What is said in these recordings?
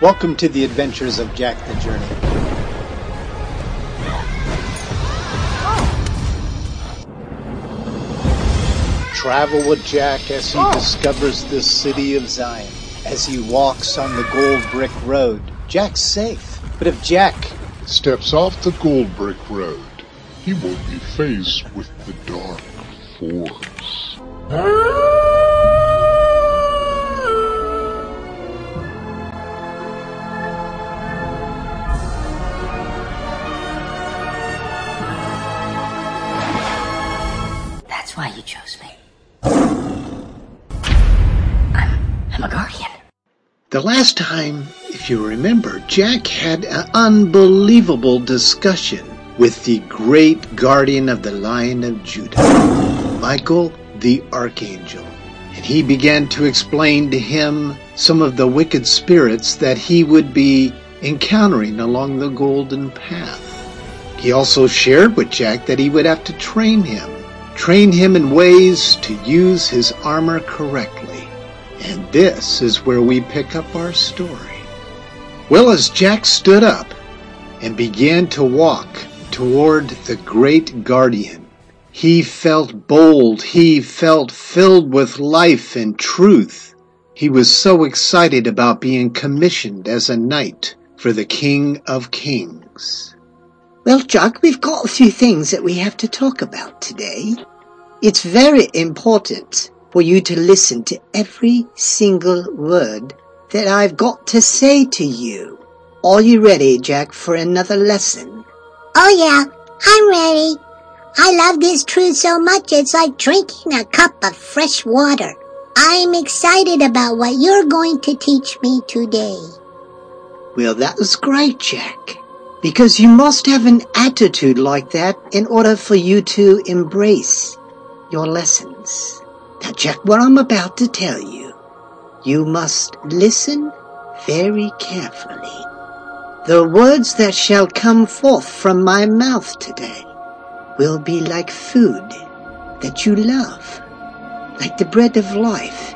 Welcome to the adventures of Jack the Journey. Travel with Jack as he discovers the city of Zion. As he walks on the gold brick road, Jack's safe. But if Jack steps off the gold brick road, he will be faced with the dark force. Ah! A guardian. The last time, if you remember, Jack had an unbelievable discussion with the great guardian of the Lion of Judah, Michael the Archangel. And he began to explain to him some of the wicked spirits that he would be encountering along the golden path. He also shared with Jack that he would have to train him, train him in ways to use his armor correctly. And this is where we pick up our story. Well, as Jack stood up and began to walk toward the great guardian, he felt bold. He felt filled with life and truth. He was so excited about being commissioned as a knight for the King of Kings. Well, Jack, we've got a few things that we have to talk about today. It's very important for you to listen to every single word that I've got to say to you. Are you ready, Jack, for another lesson? Oh yeah, I'm ready. I love this truth so much it's like drinking a cup of fresh water. I'm excited about what you're going to teach me today. Well, that was great, Jack. Because you must have an attitude like that in order for you to embrace your lessons. Now, Jack, what I'm about to tell you, you must listen very carefully. The words that shall come forth from my mouth today will be like food that you love, like the bread of life,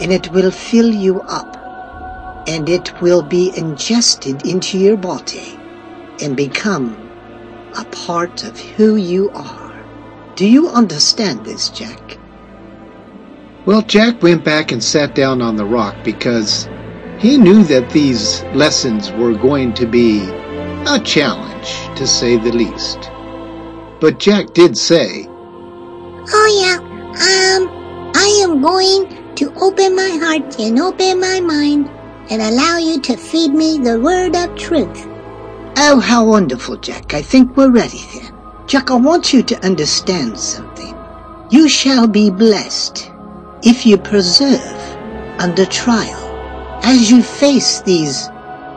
and it will fill you up, and it will be ingested into your body and become a part of who you are. Do you understand this, Jack? Well, Jack went back and sat down on the rock because he knew that these lessons were going to be a challenge, to say the least. But Jack did say, Oh yeah, um, I am going to open my heart and open my mind and allow you to feed me the word of truth. Oh, how wonderful, Jack. I think we're ready then. Jack, I want you to understand something. You shall be blessed if you persevere under trial as you face these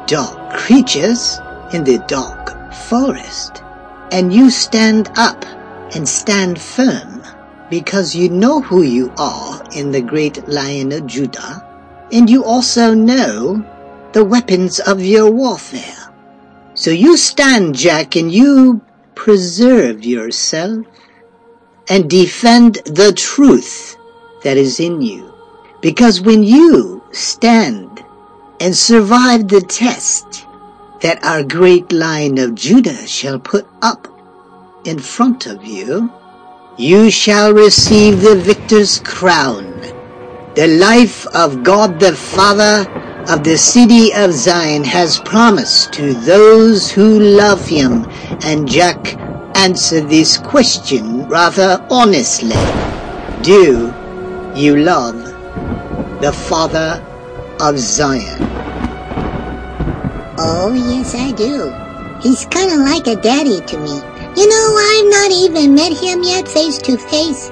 dark creatures in the dark forest. And you stand up and stand firm because you know who you are in the great Lion of Judah, and you also know the weapons of your warfare. So you stand, Jack, and you preserve yourself and defend the truth that is in you. Because when you stand and survive the test that our great Lion of Judah shall put up in front of you, you shall receive the victor's crown, the life of God the Father of the city of Zion has promised to those who love him. And Jack answered this question rather honestly. Do you love the Father of Zion? Oh, yes, I do. He's kind of like a daddy to me. You know, I've not even met him yet face to face.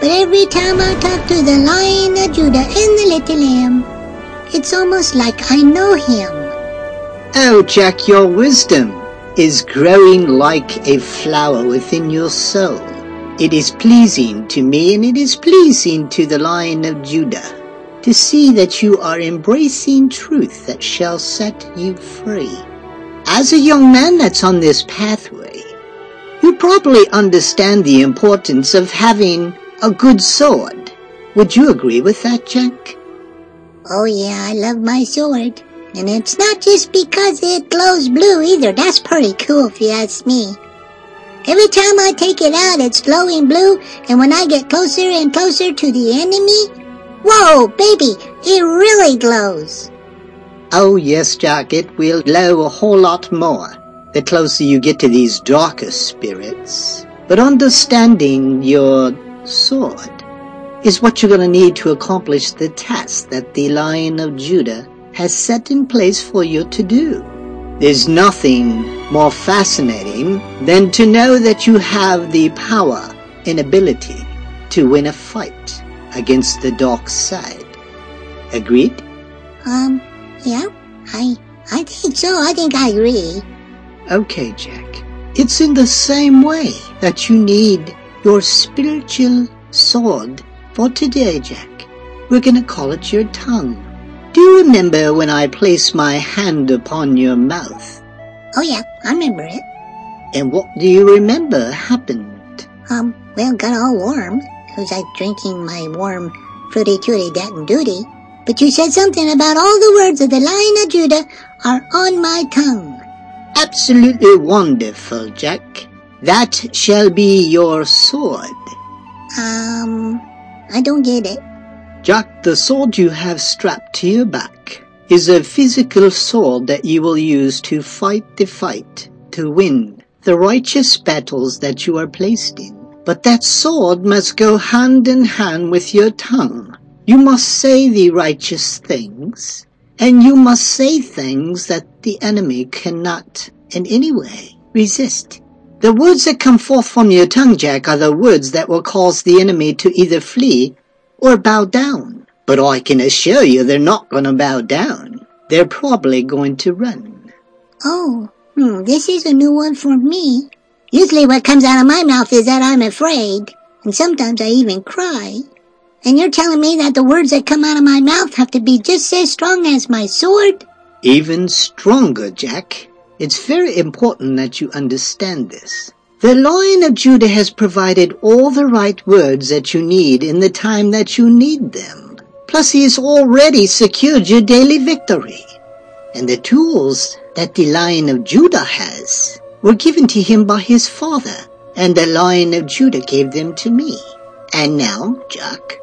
But every time I talk to the Lion of Judah and the little lamb, it's almost like I know him. Oh, Jack, your wisdom is growing like a flower within your soul. It is pleasing to me and it is pleasing to the Lion of Judah to see that you are embracing truth that shall set you free. As a young man that's on this pathway, you probably understand the importance of having a good sword. Would you agree with that, Jack? Oh yeah, I love my sword. And it's not just because it glows blue either. That's pretty cool if you ask me. Every time I take it out, it's glowing blue, and when I get closer and closer to the enemy, whoa, baby, it really glows. Oh yes, Jack, it will glow a whole lot more the closer you get to these darker spirits. But understanding your sword is what you're going to need to accomplish the task that the Lion of Judah has set in place for you to do. There's nothing more fascinating than to know that you have the power and ability to win a fight against the dark side. Agreed? Um, yeah, I, I think so. I think I agree. Okay, Jack. It's in the same way that you need your spiritual sword for today, Jack. We're gonna call it your tongue. Do you remember when I placed my hand upon your mouth? Oh yeah, I remember it. And what do you remember happened? Um, well, got all warm. Was I drinking my warm fruity tooty dat and duty? But you said something about all the words of the Lion of Judah are on my tongue. Absolutely wonderful, Jack. That shall be your sword. Um, I don't get it. Jack, the sword you have strapped to your back is a physical sword that you will use to fight the fight, to win the righteous battles that you are placed in. But that sword must go hand in hand with your tongue. You must say the righteous things, and you must say things that the enemy cannot in any way resist. The words that come forth from your tongue, Jack, are the words that will cause the enemy to either flee or bow down. But I can assure you they're not going to bow down. They're probably going to run. Oh, hmm, this is a new one for me. Usually what comes out of my mouth is that I'm afraid, and sometimes I even cry. And you're telling me that the words that come out of my mouth have to be just as strong as my sword? Even stronger, Jack. It's very important that you understand this. The Lion of Judah has provided all the right words that you need in the time that you need them. Plus, he has already secured your daily victory. And the tools that the Lion of Judah has were given to him by his father, and the Lion of Judah gave them to me. And now, Jack,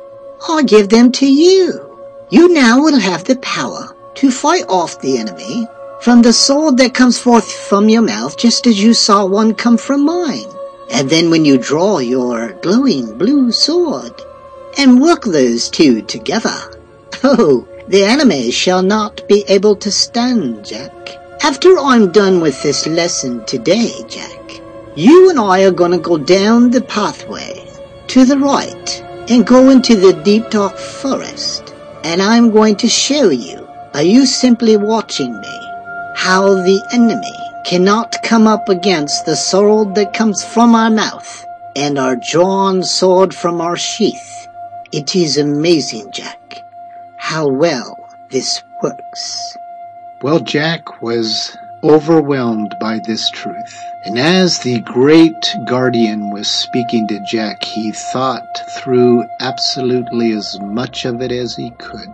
I give them to you. You now will have the power to fight off the enemy from the sword that comes forth from your mouth, just as you saw one come from mine. And then when you draw your glowing blue sword and work those two together, oh, the enemy shall not be able to stand, Jack. After I'm done with this lesson today, Jack, you and I are gonna go down the pathway to the right and go into the deep dark forest. And I'm going to show you, are you simply watching me, how the enemy cannot come up against the sword that comes from our mouth and our drawn sword from our sheath. It is amazing, Jack, how well this works. Well, Jack was overwhelmed by this truth. And as the great guardian was speaking to Jack, he thought through absolutely as much of it as he could.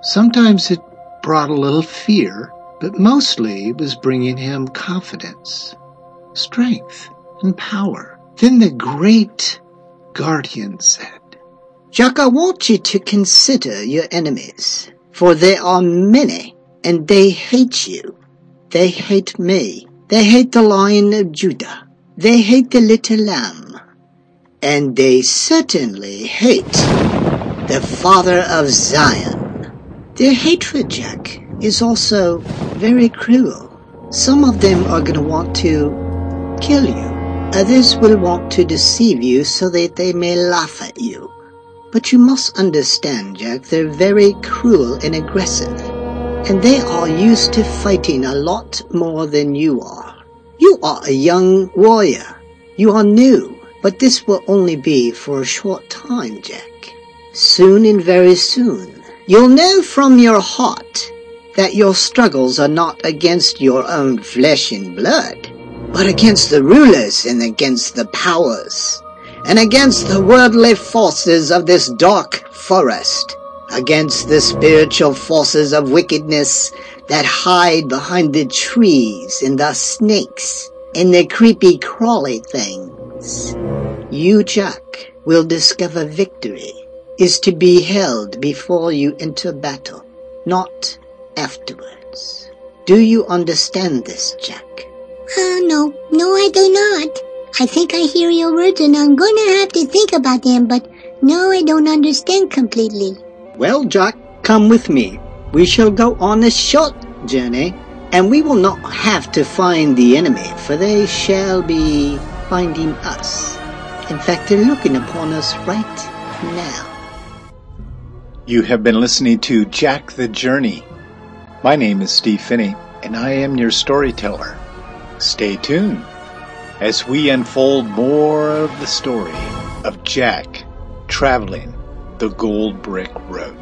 Sometimes it brought a little fear, but mostly it was bringing him confidence, strength, and power. Then the great guardian said, Jack, I want you to consider your enemies, for there are many, and they hate you. They hate me. They hate the Lion of Judah. They hate the little lamb. And they certainly hate the Father of Zion. Their hatred, Jack, is also very cruel. Some of them are going to want to kill you. Others will want to deceive you so that they may laugh at you. But you must understand, Jack, they're very cruel and aggressive. And they are used to fighting a lot more than you are. You are a young warrior. You are new, but this will only be for a short time, Jack. Soon and very soon, you'll know from your heart that your struggles are not against your own flesh and blood, but against the rulers and against the powers, and against the worldly forces of this dark forest, against the spiritual forces of wickedness that hide behind the trees and the snakes and the creepy crawly things. You, Jack, will discover victory is to be held before you enter battle, not afterwards. Do you understand this, Jack? Uh, no, no, I do not. I think I hear your words and I'm gonna have to think about them, but no, I don't understand completely. Well, Jack, come with me. We shall go on a short journey, and we will not have to find the enemy, for they shall be finding us. In fact, they're looking upon us right now. You have been listening to Jack the Journey. My name is Steve Phinney, and I am your storyteller. Stay tuned as we unfold more of the story of Jack traveling the Gold Brick Road.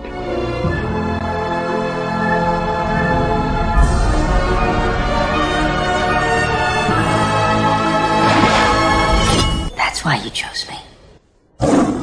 That's why you chose me.